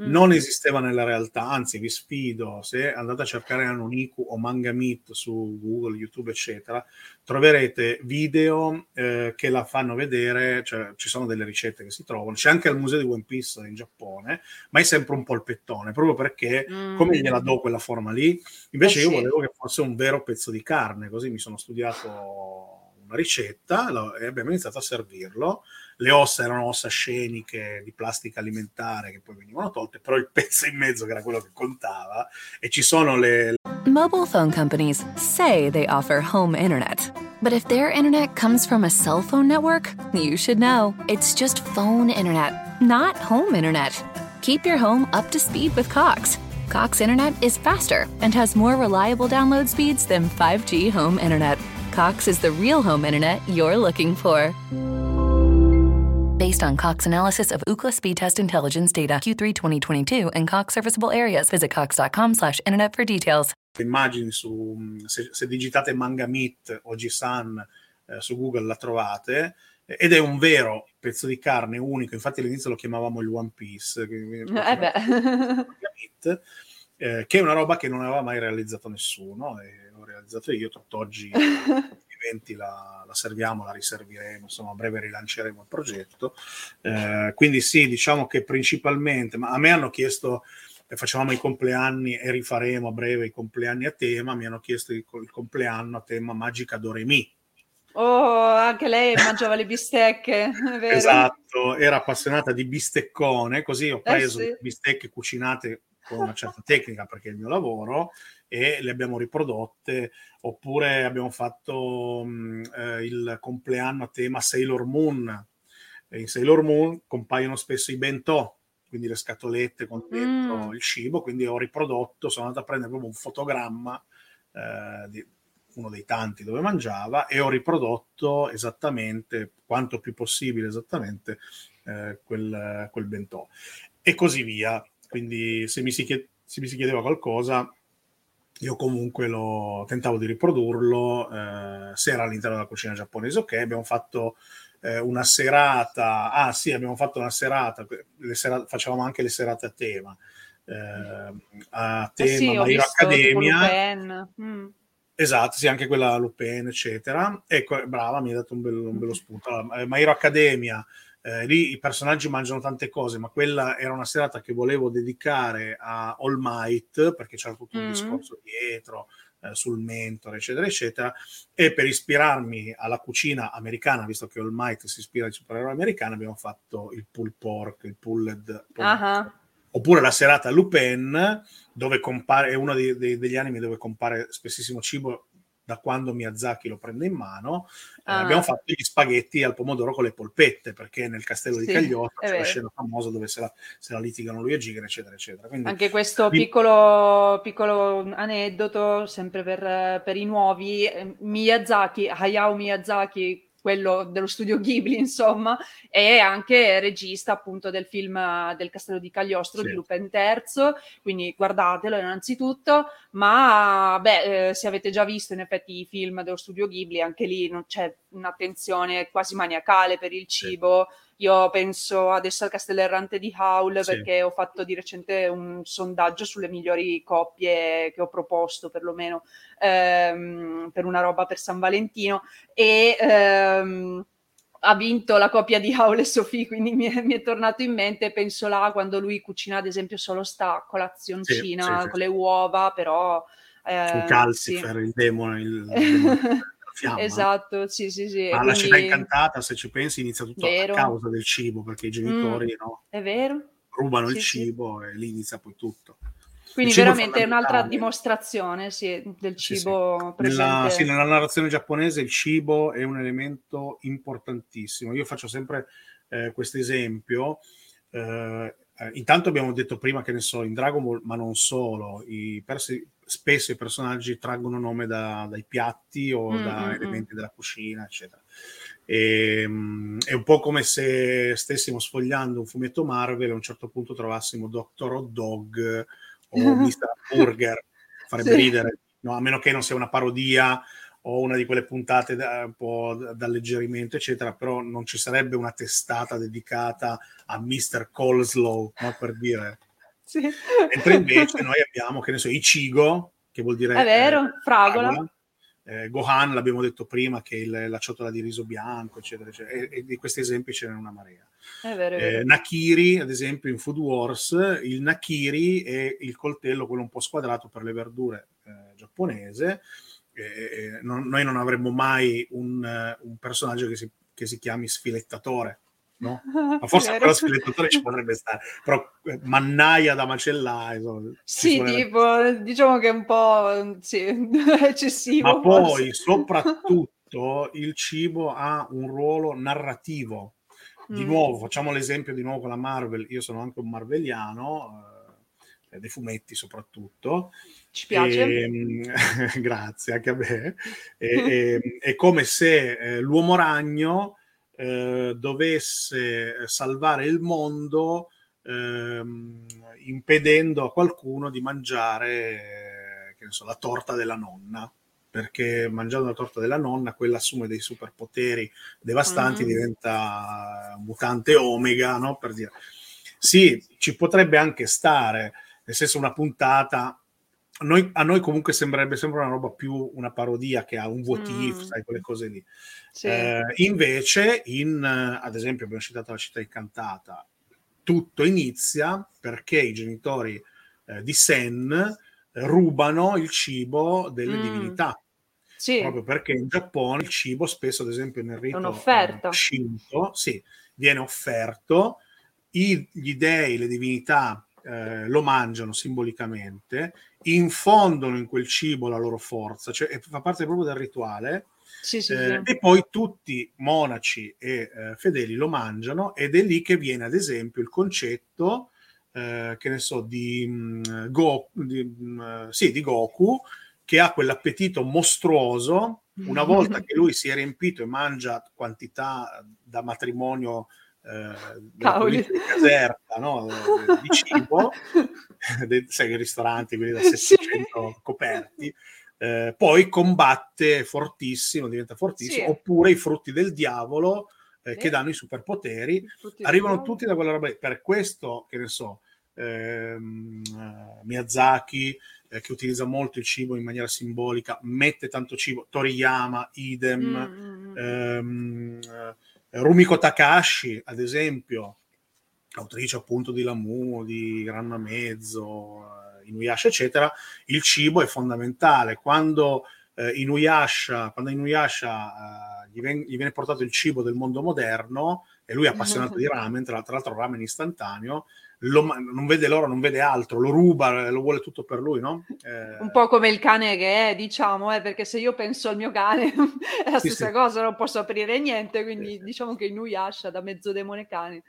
C: Mm. Non esisteva nella realtà, anzi vi sfido, se andate a cercare Anoniku o Manga Meat su Google, YouTube, eccetera, troverete video eh, che la fanno vedere, cioè ci sono delle ricette che si trovano, c'è anche al museo di One Piece in Giappone, ma è sempre un polpettone, proprio perché mm. come gliela do quella forma lì, invece eh, io sì. volevo che fosse un vero pezzo di carne, così mi sono studiato una ricetta e abbiamo iniziato a servirlo. Le ossa erano ossa sceniche di plastica alimentare che poi venivano tolte, però il [LAUGHS] pezzo in mezzo che era quello che contava e ci sono le
D: Mobile phone companies say they offer home internet. But if their internet comes from a cell phone network, you should know. It's just phone internet, not home internet. Keep your home up to speed with Cox. Cox internet is faster and has more reliable download speeds than 5G home internet. Cox is the real home internet you're looking for. Based on Cox analysis of Ookla speed test intelligence data Q3 2022 and Cox serviceable areas, visit cox.com slash internet for details.
C: Immagini su, se, se digitate Manga Meat o G-Sun eh, su Google la trovate ed è un vero pezzo di carne unico, infatti all'inizio lo chiamavamo il One Piece, che, eh eh, che è una roba che non aveva mai realizzato nessuno. E, realizzato io, tutt'oggi [LAUGHS] eventi la, la, serviamo, la riserviremo, insomma a breve rilanceremo il progetto. Eh, quindi sì, diciamo che principalmente, ma a me hanno chiesto, eh, facevamo i compleanni e rifaremo a breve i compleanni a tema, mi hanno chiesto il, il compleanno a tema Magica Doremi.
B: Oh, anche lei mangiava le bistecche, [LAUGHS]
C: Esatto, era appassionata di bisteccone, così ho eh preso eh sì. bistecche cucinate con una certa tecnica perché è il mio lavoro e le abbiamo riprodotte, oppure abbiamo fatto mh, eh, il compleanno a tema Sailor Moon. E in Sailor Moon compaiono spesso i bentò, quindi le scatolette con dentro mm. il cibo, quindi ho riprodotto, sono andato a prendere proprio un fotogramma eh, di uno dei tanti dove mangiava e ho riprodotto esattamente, quanto più possibile esattamente, eh, quel, quel bentò. E così via. Quindi se mi si, chied- se mi si chiedeva qualcosa, io comunque lo tentavo di riprodurlo, eh, se era all'interno della cucina giapponese, ok, abbiamo fatto eh, una serata, ah sì, abbiamo fatto una serata, serate, facevamo anche le serate a tema, eh, a tema eh sì, My Academia. Mm. Esatto, sì, anche quella Lupin, eccetera. Ecco, brava, mi ha dato un bello, un bello spunto. Allora, My Hero Academia, eh, lì i personaggi mangiano tante cose, ma quella era una serata che volevo dedicare a All Might, perché c'era tutto un mm. discorso dietro, eh, sul mentore, eccetera, eccetera, e per ispirarmi alla cucina americana, visto che All Might si ispira ai supereroi americani, abbiamo fatto il pull pork, il pulled pork. Uh-huh. Oppure la serata Lupin, dove compare, è uno dei, dei, degli anime dove compare spessissimo cibo da quando Miyazaki lo prende in mano, eh, ah. abbiamo fatto gli spaghetti al pomodoro con le polpette, perché nel castello di sì, Cagliostro c'è la scena famosa dove se la, se la, litigano lui e Giger, eccetera, eccetera.
B: Quindi, Anche questo piccolo, piccolo aneddoto, sempre per, per i nuovi, eh, Miyazaki, Hayao Miyazaki, quello dello studio Ghibli, [LAUGHS] insomma, e anche regista appunto del film del Castello di Cagliostro sì. di Lupin III, quindi guardatelo innanzitutto, ma beh, eh, se avete già visto in effetti i film dello studio Ghibli, anche lì non c'è un'attenzione quasi maniacale per il cibo. Io penso adesso al Castello Errante di Howl sì. perché ho fatto di recente un sondaggio sulle migliori coppie che ho proposto perlomeno ehm, per una roba per San Valentino e ehm, ha vinto la coppia di Howl e Sofì, quindi mi è, mi è, tornato in mente, penso là quando lui cucina ad esempio solo sta colazioncina sì, sì, con le uova, però...
C: Eh, il calcifer, il demone, il, [LAUGHS] il
B: fiamma. Esatto, sì, sì, sì.
C: Ma quindi... la città incantata, se ci pensi, inizia tutto vero. a causa del cibo, perché i genitori mm, no,
B: è vero.
C: rubano sì, il cibo sì. e lì inizia poi tutto.
B: Quindi veramente è un'altra dimostrazione sì, del cibo
C: sì, nella, sì, nella, narrazione giapponese il cibo è un elemento importantissimo. Io faccio sempre eh, questo esempio. Eh, eh, intanto abbiamo detto prima che ne so, in Dragon Ball, ma non solo, i persi, spesso i personaggi traggono nome da, dai piatti o mm-hmm. da mm, mm. elementi della cucina, eccetera. E, um, è un po' come se stessimo sfogliando un fumetto Marvel e a un certo punto trovassimo Dr. Hot Dog o [LAUGHS] Mr. Burger, farebbe sì. ridere, no? a meno che non sia una parodia o una di quelle puntate da, un po' d'alleggerimento, eccetera, però non ci sarebbe una testata dedicata a Mr. Coleslaw, no? per dire. Sì. Mentre invece noi abbiamo, che ne so, Ichigo, che vuol dire...
B: È vero, eh, fragola. fragola
C: eh, Gohan, l'abbiamo detto prima, che è il, la ciotola di riso bianco, eccetera, eccetera. E, e, di questi esempi ce n'è una marea.
B: È vero, è vero.
C: Eh, Nakiri, ad esempio, in Food Wars, il Nakiri è il coltello, quello un po' squadrato per le verdure eh. Non, noi non avremmo mai un, un personaggio che si, che si chiami sfilettatore, no? [LAUGHS] Ma forse ancora sfilettatore ci potrebbe stare, però eh, mannaia da macellare.
B: sì, tipo, diciamo che è un po' sì, [LAUGHS] eccessivo.
C: Ma poi, forse. soprattutto, [LAUGHS] il cibo ha un ruolo narrativo. Di mm. nuovo, facciamo l'esempio di nuovo con la Marvel. Io sono anche un marveliano, eh, dei fumetti soprattutto.
B: Ci piace.
C: E, ehm, [LAUGHS] grazie, anche a me. [LAUGHS] E, e, è come se eh, l'uomo ragno eh, dovesse salvare il mondo ehm, impedendo a qualcuno di mangiare eh, so, la torta della nonna perché mangiando la torta della nonna quella assume dei superpoteri devastanti, mm-hmm. diventa mutante omega, no? Per dire. Sì, ci potrebbe anche stare, nel senso una puntata noi, a noi comunque sembrerebbe sempre una roba più una parodia che ha un votif, mm. sai, quelle cose lì. Sì. Eh, invece, in, ad esempio, abbiamo citato la città incantata, tutto inizia perché i genitori eh, di Sen rubano il cibo delle mm. divinità. Sì. Proprio perché in Giappone il cibo spesso, ad esempio, nel rito
B: un'offerta.
C: Shinto, sì, viene offerto, I, gli dei, le divinità eh, lo mangiano simbolicamente, infondono in quel cibo la loro forza, cioè fa parte proprio del rituale.
B: Sì, sì,
C: eh, sì. E poi tutti monaci e eh, fedeli lo mangiano ed è lì che viene ad esempio il concetto, eh, che ne so, di, mh, mm, Go, di, mh, mm, sì, di Goku, che ha quell'appetito mostruoso. Una [LAUGHS] volta che lui si è riempito e mangia quantità da matrimonio eh, caserta no? di cibo, [LAUGHS] sai, i ristoranti, quelli da 700 sì. coperti, eh, poi combatte fortissimo, diventa fortissimo, sì. oppure i frutti del diavolo eh, che danno i superpoteri, arrivano tutti da quella roba. Per questo, che ne so, ehm, Miyazaki, eh, che utilizza molto il cibo in maniera simbolica, mette tanto cibo, Toriyama, idem, mm. ehm, Rumiko Takashi, ad esempio, autrice appunto di Lamu, di Granna Mezzo, eh, Inuyasha, eccetera, il cibo è fondamentale. Quando eh, Inuyasha, quando Inuyasha eh, gli, ven- gli, viene portato il cibo del mondo moderno, e lui è appassionato [LAUGHS] di ramen, tra, tra l'altro ramen istantaneo, lo, non vede l'oro, non vede altro, lo ruba, lo vuole tutto per lui, no?
B: Eh... Un po' come il cane che è, diciamo, eh, perché se io penso al mio cane [LAUGHS] è la stessa sì. cosa, non posso aprire niente, quindi sì. diciamo che Inuyasha da mezzo demone cane.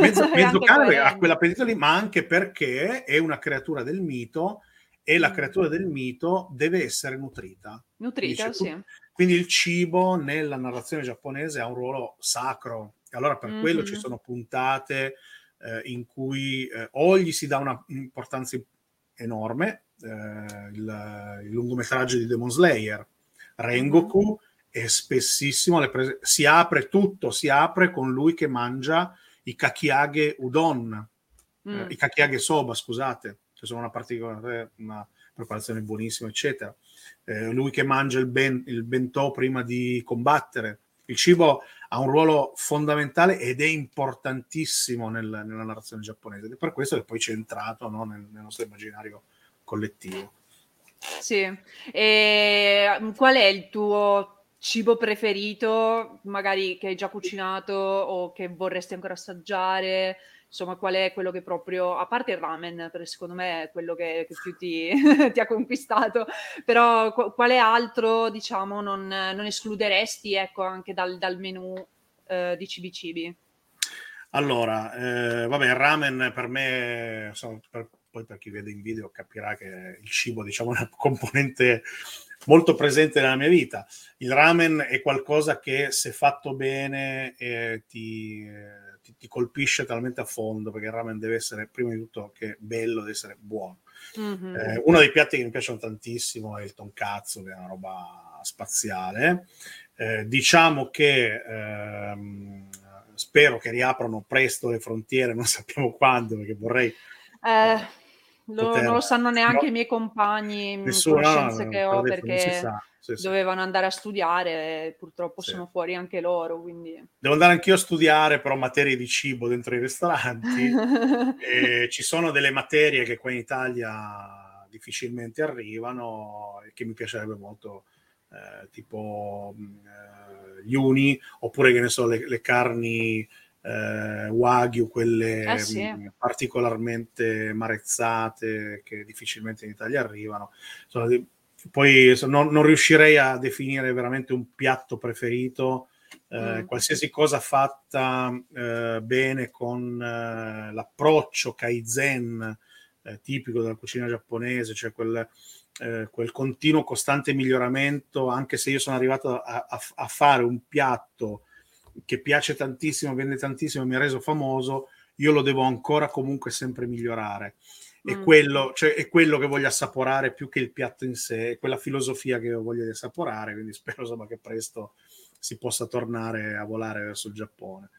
C: Mezzo, [LAUGHS] mezzo cane ha quell'appetito lì, ma anche perché è una creatura del mito e la mm. creatura del mito deve essere nutrita.
B: Nutrita, Dice, sì.
C: Quindi il cibo nella narrazione giapponese ha un ruolo sacro. Allora per mm-hmm. quello ci sono puntate eh, in cui eh, o gli si dà un'importanza enorme, eh, il, il, lungometraggio di Demon Slayer, Rengoku, mm-hmm. e spessissimo prese- si apre tutto, si apre con lui che mangia i kakiage udon, eh, mm. i kakiage soba, scusate, che sono una particolare una preparazione buonissima, eccetera. Eh, lui che mangia il, ben, il bentò prima di combattere. Il cibo ha un ruolo fondamentale ed è importantissimo nel, nella narrazione giapponese ed è per questo che poi c'è entrato no, nel, nel, nostro immaginario collettivo.
B: Sì, e mm, qual è il tuo cibo preferito, magari che hai già cucinato o che vorresti ancora assaggiare? Insomma, qual è quello che proprio, a parte il ramen, perché secondo me è quello che, che più ti, [LAUGHS] ti, ha conquistato, però quale altro, diciamo, non, non escluderesti, ecco, anche dal, dal menù eh, di Cibi Cibi?
C: Allora, eh, vabbè, il ramen per me, insomma, per poi per chi vede in video capirà che il cibo diciamo, [LAUGHS] è una componente molto presente nella mia vita. Il ramen è qualcosa che se fatto bene eh, ti, eh, ti, colpisce talmente a fondo perché il ramen deve essere prima di tutto che bello, deve essere buono. Mm-hmm. Eh, uno dei piatti che mi piacciono tantissimo è il tonkatsu, che è una roba spaziale. Eh, diciamo che ehm, spero che riaprano presto le frontiere, [LAUGHS] non sappiamo quando, perché vorrei...
B: Eh lo, poter... non lo sanno neanche no. i miei compagni, Nessuno, conoscenze no, che ho, perché sì, sì. dovevano andare a studiare purtroppo sì. sono fuori anche loro. Quindi...
C: Devo andare anch'io a studiare, però materie di cibo dentro i ristoranti. [LAUGHS] ci sono delle materie che qua in Italia difficilmente arrivano e che mi piacerebbe molto, eh, tipo eh, gli uni, oppure che ne so, le, le carni eh, wagyu, quelle eh sì. mh, particolarmente marezzate che difficilmente in Italia arrivano. Insomma, poi non, non, riuscirei a definire veramente un piatto preferito. Eh, mm. Qualsiasi cosa fatta eh, bene con eh, l'approccio kaizen eh, tipico della cucina giapponese, cioè quel, quel, continuo costante miglioramento, anche se io sono arrivato a, a, a fare un piatto che piace tantissimo, vende tantissimo, mi ha reso famoso, io lo devo ancora comunque sempre migliorare. È, mm. quello, cioè, è quello che voglio assaporare più che il piatto in sé, è quella filosofia che io voglio assaporare, quindi [LAUGHS] spero insomma, che presto si possa tornare a volare verso il Giappone.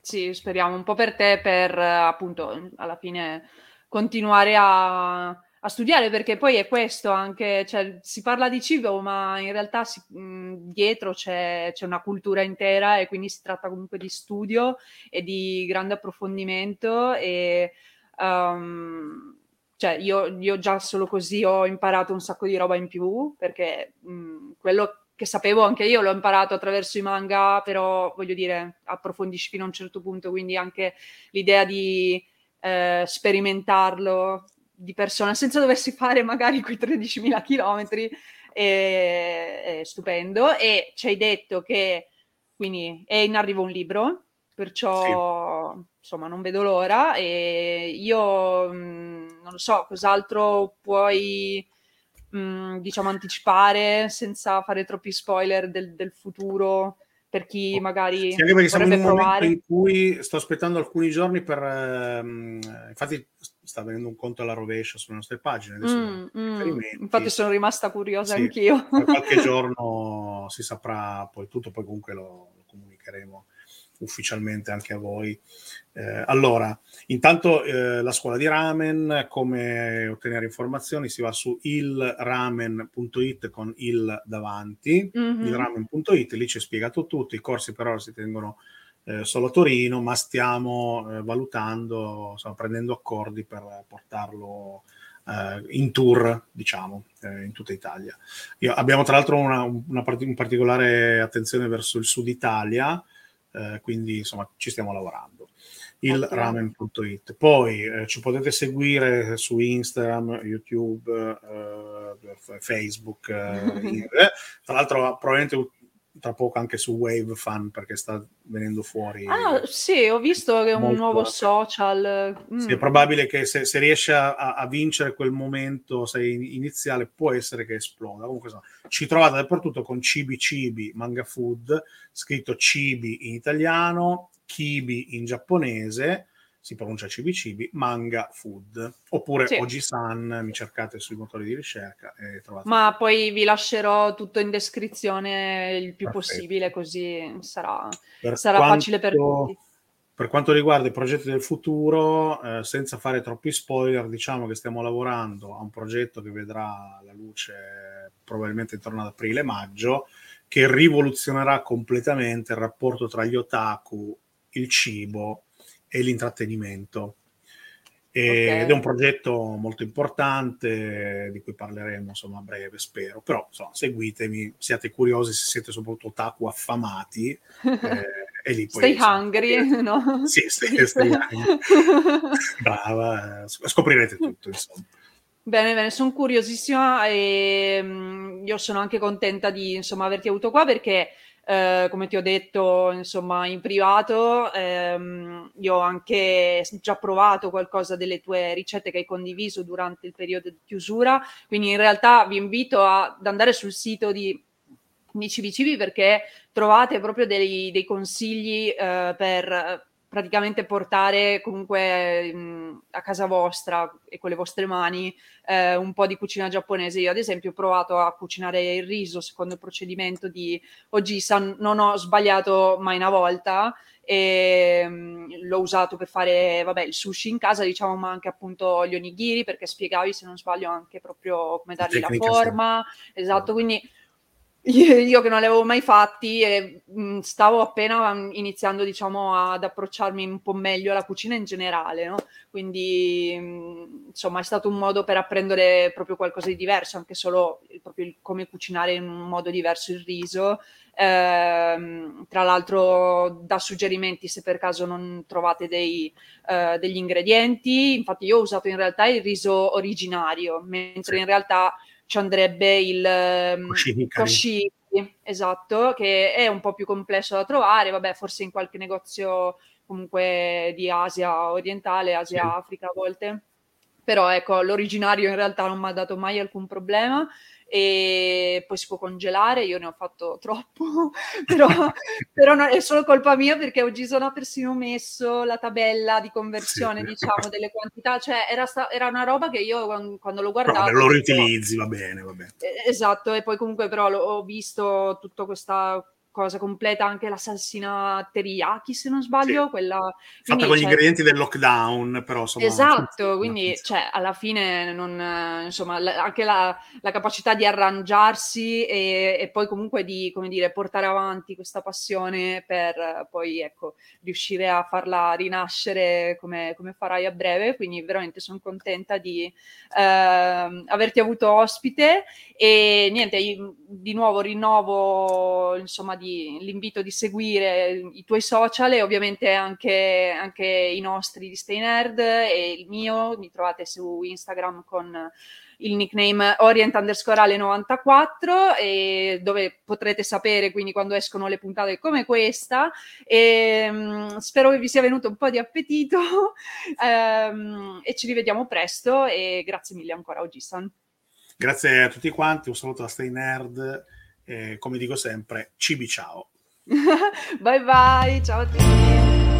B: Sì, speriamo un po' per te, per appunto alla fine continuare a, a studiare perché poi è questo anche, cioè, si parla di cibo ma in realtà si, mh, dietro c'è, c'è, una cultura intera e quindi si tratta comunque di studio e di grande approfondimento e um, cioè io, io, già solo così ho imparato un sacco di roba in più perché mh, quello che sapevo anche io l'ho imparato attraverso i manga però voglio dire approfondisci fino a un certo punto quindi anche l'idea di eh, sperimentarlo di persona senza doversi fare magari quei 13.000 chilometri è, è stupendo e ci hai detto che quindi è in arrivo un libro perciò sì. insomma non vedo l'ora e io mh, non lo so cos'altro puoi mh, diciamo anticipare senza fare troppi spoiler del, del futuro per chi magari
C: sì, anche perché siamo in un provare. momento in cui sto aspettando alcuni giorni per ehm, infatti sta venendo un conto alla rovescia sulle nostre pagine mm,
B: mm. infatti sono rimasta curiosa sì, anch'io
C: qualche [LAUGHS] giorno si saprà poi tutto poi comunque lo, lo comunicheremo ufficialmente anche a voi. Eh, allora, intanto eh, la scuola di ramen, come ottenere informazioni, si va su ilramen.it con il davanti, mm-hmm. ilramen.it, lì c'è spiegato tutto, i corsi per ora si tengono eh, solo a Torino, ma stiamo eh, valutando, stiamo prendendo accordi per portarlo Uh, in tour, diciamo, eh, in tutta Italia. Io, abbiamo tra l'altro una, una, part- una, particolare attenzione verso il sud Italia, eh, quindi insomma ci stiamo lavorando. Il okay. ramen.it. Poi eh, ci potete seguire su Instagram, YouTube, eh, Facebook. Eh, [LAUGHS] tra l'altro, probabilmente tra poco anche su Wave Fan perché sta venendo fuori.
B: Ah, sì, ho visto che è un nuovo social.
C: Mm. Sì, è probabile che se, se riesce a, a, vincere quel momento sei, iniziale, può essere che esploda. Comunque, so, ci trovate dappertutto con Cibi Cibi Manga Food, scritto Cibi in italiano, Kibi in giapponese si pronuncia cibi cibi, manga food, oppure sì. Oji-san, mi cercate sui motori di ricerca e trovate.
B: Ma poi vi lascerò tutto in descrizione il più Perfetto. possibile, così sarà, sarà quanto, facile per tutti.
C: Per quanto riguarda i progetti del futuro, eh, senza fare troppi spoiler, diciamo che stiamo lavorando a un progetto che vedrà la luce probabilmente intorno ad aprile-maggio, che rivoluzionerà completamente il rapporto tra gli otaku, il cibo e l'intrattenimento. E, okay. Ed è un progetto molto importante di cui parleremo insomma a breve, spero. Però insomma, seguitemi, siate curiosi se siete soprattutto otaku affamati. [LAUGHS] Eh, e lì
B: poi, stay insomma, hungry, [LAUGHS] no?
C: Sì, stay, stay hungry. [LAUGHS] Brava, scoprirete tutto insomma.
B: Bene, bene, sono curiosissima e um, io sono anche contenta di insomma averti avuto qua perché eh, come ti ho detto, insomma, in privato, ehm, io ho anche già provato qualcosa delle tue ricette che hai condiviso durante il periodo di chiusura, quindi in realtà vi invito a, ad andare sul sito di di Cibi perché trovate proprio dei, dei consigli eh, per praticamente portare comunque mh, a casa vostra e con le vostre mani eh, un po' di cucina giapponese. Io ad esempio ho provato a cucinare il riso secondo il procedimento di Ojisan, non ho sbagliato mai una volta e mh, l'ho usato per fare vabbè, il sushi in casa, diciamo, ma anche appunto gli onigiri perché spiegavi se non sbaglio anche proprio come dargli la forma. Sì. Esatto, quindi io, che non li avevo mai fatti e mh, stavo appena iniziando, diciamo, ad approcciarmi un po' meglio alla cucina in generale, no? Quindi, mh, insomma, è stato un modo per apprendere proprio qualcosa di diverso, anche solo proprio come cucinare in un modo diverso il riso. Eh, tra l'altro, da suggerimenti se per caso non trovate dei, uh, degli ingredienti. Infatti, io ho usato in realtà il riso originario, mentre in realtà ci andrebbe il
C: Koshikari.
B: esatto, che è un po' più complesso da trovare, vabbè, forse in qualche negozio comunque di Asia orientale, Asia, sì. Africa a volte. Però ecco, l'originario in realtà non mi ha dato mai alcun problema e poi si può congelare, io ne ho fatto troppo, [LAUGHS] però, però no, è solo colpa mia perché oggi sono persino messo la tabella di conversione, sì. diciamo, delle quantità, cioè era, sta, era, una roba che io quando l'ho guardato...
C: Però lo riutilizzi, va bene, va bene.
B: Esatto, e poi comunque però ho visto tutta questa cosa completa anche la salsina teriyaki se non sbaglio sì. quella
C: fatta con gli ingredienti del lockdown però
B: insomma, esatto [LAUGHS] quindi cioè, alla fine non, insomma la, anche la, la, capacità di arrangiarsi e, e, poi comunque di come dire portare avanti questa passione per poi ecco riuscire a farla rinascere come, come farai a breve. Quindi veramente sono contenta di eh, averti avuto ospite. E niente di nuovo rinnovo insomma di, l'invito di seguire i tuoi social e ovviamente anche, anche i nostri di Stay Nerd e il mio, mi trovate su Instagram con il nickname orient underscore ale 94 e dove potrete sapere quindi quando escono le puntate come questa. E um, spero che vi sia venuto un po' di appetito. Um, [LAUGHS] e ci rivediamo presto e grazie mille ancora Ogisan
C: grazie a tutti quanti un saluto da Stay Nerd eh, come dico sempre, cibi ciao. [LAUGHS]
B: bye bye, ciao a tutti.